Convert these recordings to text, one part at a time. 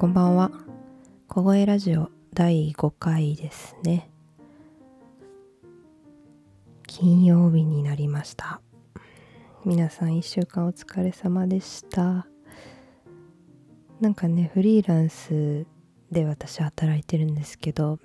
こんばんは。小声ラジオ第5回ですね。金曜日になりました。皆さん1週間お疲れ様でした。なんかねフリーランスで私働いてるんですけど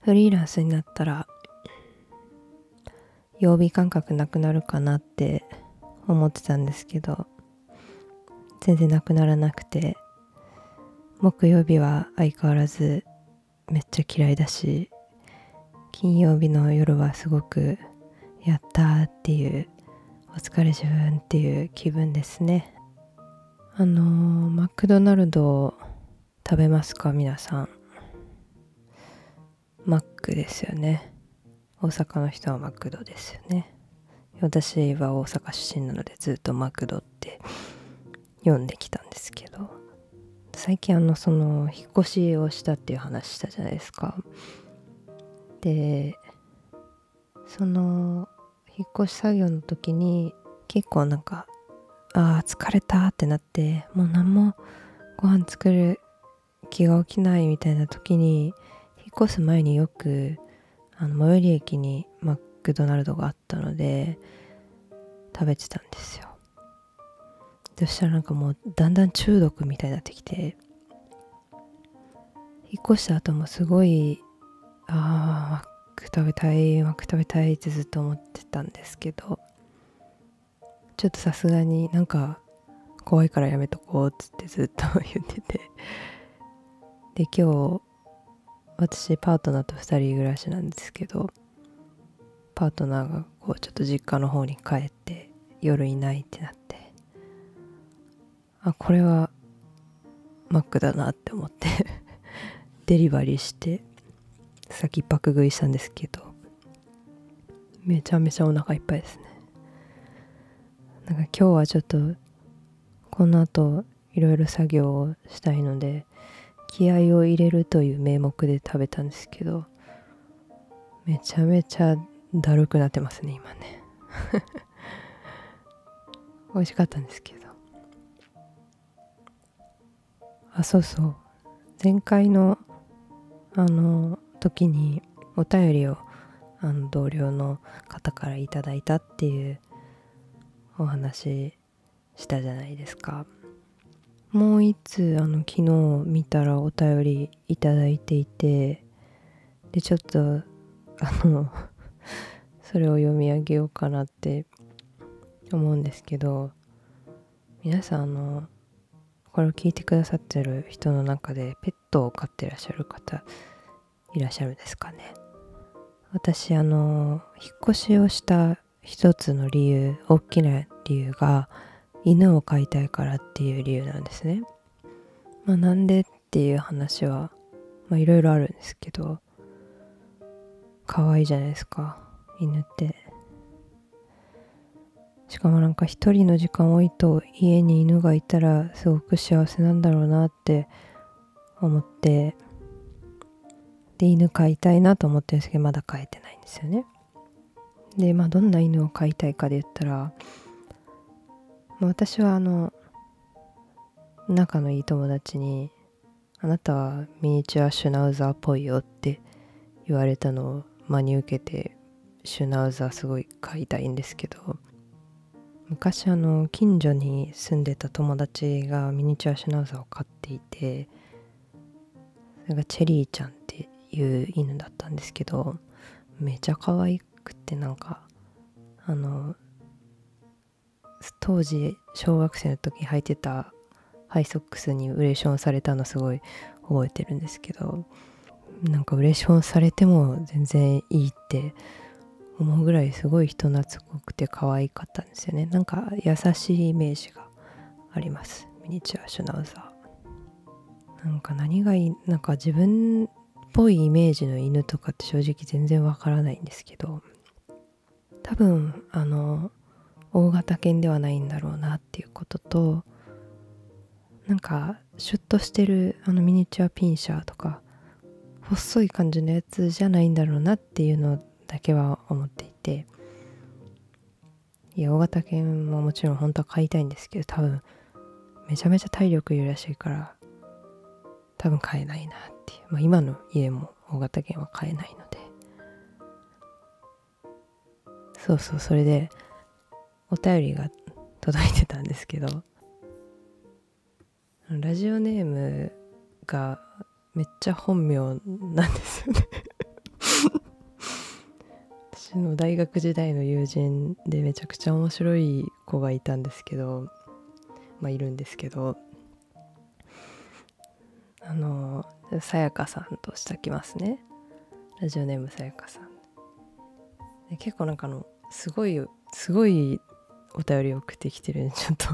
フリーランスになったら曜日感覚なくなるかなって思ってたんですけど全然なくならなくて木曜日は相変わらずめっちゃ嫌いだし金曜日の夜はすごくやったーっていうお疲れ自分っていう気分ですね。あのー、マクドナルド食べますか皆さん。マックですよね。大阪の人はマクドですよね。私は大阪出身なのでずっとマクドって読んできたんですけど。最近あのその引っ越しをしたっていう話したじゃないですか。でその引っ越し作業の時に結構なんかああ疲れたってなってもう何もご飯作る気が起きないみたいな時に引っ越す前によくあの最寄り駅にマクドナルドがあったので食べてたんですよ。そしたらなんかもうだんだん中毒みたいになってきて引っ越した後もすごいああマック食べたいマック食べたいってずっと思ってたんですけどちょっとさすがになんか怖いからやめとこうっつってずっと言ってて。で今日私パートナーと2人暮らしなんですけどパートナーがこうちょっと実家の方に帰って夜いないってなってあこれはマックだなって思って デリバリーして先爆食いしたんですけどめちゃめちゃお腹いっぱいですね。なんか今日はちょっとこの後いろいろ作業をしたいので気合を入れるという名目で食べたんですけどめちゃめちゃだるくなってますね今ね。美味しかったんですけど。あそうそう。前回のあの時にお便りをあの同僚の方からいただいたっていうお話したじゃないですか。もう一通あの昨日見たらお便りいただいていてでちょっとあの それを読み上げようかなって思うんですけど皆さんあのこれを聞いてくださってる人の中でペットを飼ってらっしゃる方いらっしゃるんですかね。私あの引っ越しをした一つの理由大きな理由が犬を飼いたいからっていう理由なんですね。まあなんでっていう話はまあいろいろあるんですけど可愛いじゃないですか。犬って。しかもなんか一人の時間多いと家に犬がいたらすごく幸せなんだろうなって思ってで犬飼いたいなと思ってるんですけどまだ飼えてないんですよね。でまあどんな犬を飼いたいかで言ったら、まあ、私はあの仲のいい友達に「あなたはミニチュアシュナウザーっぽいよ」って言われたのを真に受けてシュナウザーすごい飼いたいんですけど昔あの近所に住んでた友達がミニチュアシュナウザーを飼っていてそれがチェリーちゃんっていう犬だったんですけどめちゃ可愛くってなんかあの当時小学生の時履いてたハイソックスにウレションされたのすごい覚えてるんですけどなんかウレションされても全然いいって思うぐらいすごい人懐っこくて可愛かったんですよね。なんか優しいイメージがあります。ミニチュアシュナウザー。なんか何がいいなんか自分っぽいイメージの犬とかって正直全然わからないんですけど。多分あの大型犬ではないんだろうなっていうこととなんかシュッとしてるあのミニチュアピンシャーとか細い感じのやつじゃないんだろうなっていうのだけは思っていて。いや大型犬ももちろん本当は飼いたいんですけど多分めちゃめちゃ体力いるらしいから多分買えないなっていう、まあ、今の家も大型犬は買えないので。そうそうそれでお便りが届いてたんですけどラジオネームがめっちゃ本名なんですよね。の大学時代の友人でめちゃくちゃ面白い子がいたんですけどまあいるんですけどあのさやかさんとしたきますね。ラジオネームさやかさん。結構なんかのすごいすごいお便り送ってきてるんでちょっと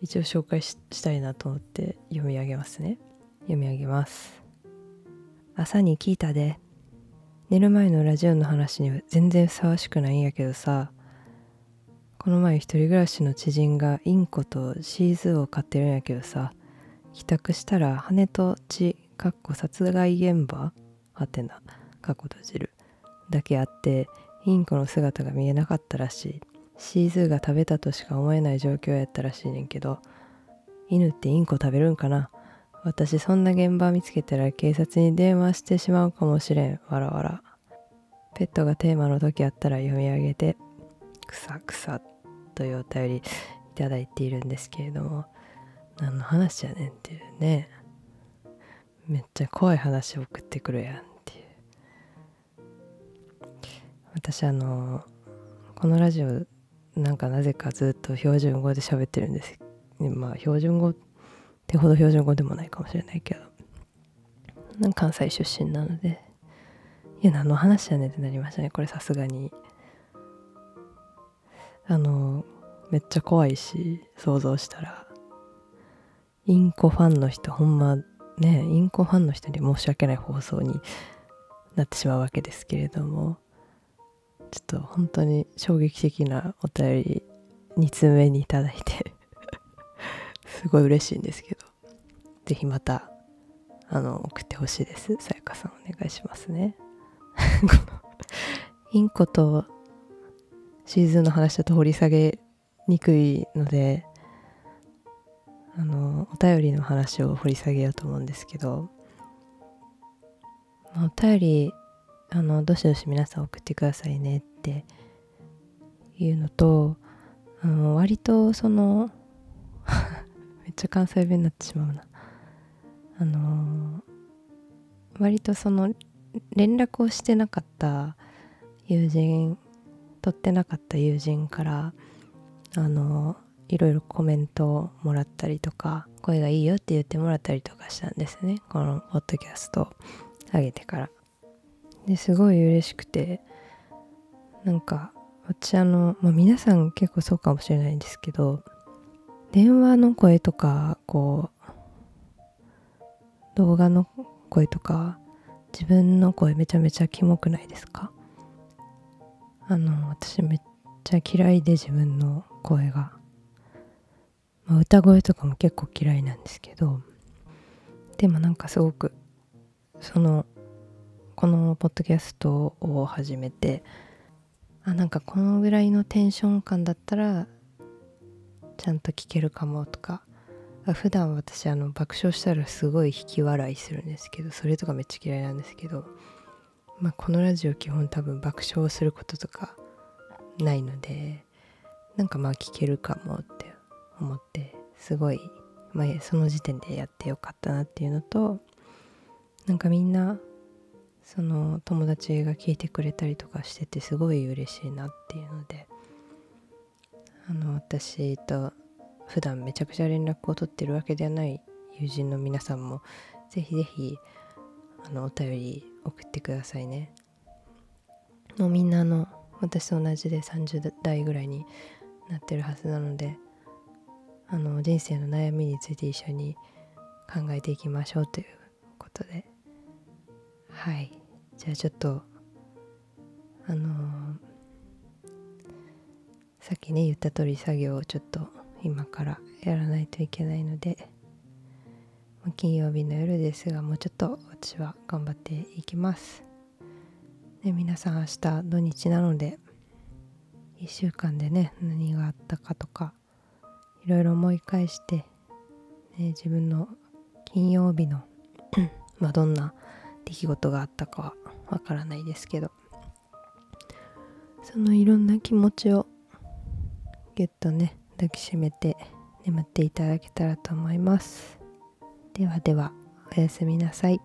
一応紹介したいなと思って読み上げますね。読み上げます朝に聞いたで。寝る前のラジオの話には全然ふさわしくないんやけどさこの前一人暮らしの知人がインコとシーズーを飼ってるんやけどさ帰宅したら羽と血かっこ殺害現場？はてなかっこ閉じる。だけあってインコの姿が見えなかったらしい。シーズーが食べたとしか思えない状況やったらしいねんけど犬ってインコ食べるんかな？私そんな現場見つけたら警察に電話してしまうかもしれん。わらわら。ペットがテーマの時あったら読み上げてくさくさというお便りいただいているんですけれども何の話やねんっていうね。めっちゃ怖い話送ってくるやんっていう。私あのこのラジオなんかなぜかずっと標準語で喋ってるんです。まあ標準語ってほど標準語でもないかもしれないけど。関西出身なので。いや何の話やねんってなりましたね。これさすがに。あのめっちゃ怖いし想像したら。インコファンの人ほんまねインコファンの人に申し訳ない放送になってしまうわけですけれども。ちょっと本当に衝撃的なお便り2通目にいただいて。すごい嬉しいんですけど。是非またあの送ってほしいです。さやかさんお願いしますね。このインコとシーズンの話だと掘り下げにくいのであのお便りの話を掘り下げようと思うんですけど。お便りあのどしどし皆さん送ってくださいねっていうのとあの割とそのっちゃ関西弁になってしまうな。あの割とその連絡をしてなかった友人取ってなかった友人からあのいろいろコメントをもらったりとか声がいいよって言ってもらったりとかしたんですね。このポッドキャストを上げてから。ですごい嬉しくてなんか私あの、まあ、皆さん結構そうかもしれないんですけど電話の声とかこう動画の声とか自分の声めちゃめちゃキモくないですか？あの私めっちゃ嫌いで自分の声が、まあ、歌声とかも結構嫌いなんですけどでもなんかすごくそのこのポッドキャストを始めてあなんかこのぐらいのテンション感だったらちゃんと聞けるかもとか。普段私あの爆笑したらすごい引き笑いするんですけどそれとかめっちゃ嫌いなんですけど、まあ、このラジオ基本多分爆笑することとかないのでなんかまあ聞けるかもって思ってすごい、まあ、その時点でやってよかったなっていうのとなんかみんなその友達が聞いてくれたりとかしててすごい嬉しいなっていうのであの私と普段めちゃくちゃ連絡を取ってるわけではない友人の皆さんもぜひぜひあのお便り送ってくださいね。もうみんなの私と同じで30代ぐらいになってるはずなのであの人生の悩みについて一緒に考えていきましょうということではいじゃあちょっとあのー、さっきね言った通り作業をちょっと今からやらないといけないので金曜日の夜ですがもうちょっと私は頑張っていきます、ね、皆さん明日土日なので1週間でね何があったかとかいろいろ思い返して、ね、自分の金曜日の まあどんな出来事があったかはわからないですけどそのいろんな気持ちをぎゅっとね抱きしめて眠っていただけたらと思います。ではではおやすみなさい。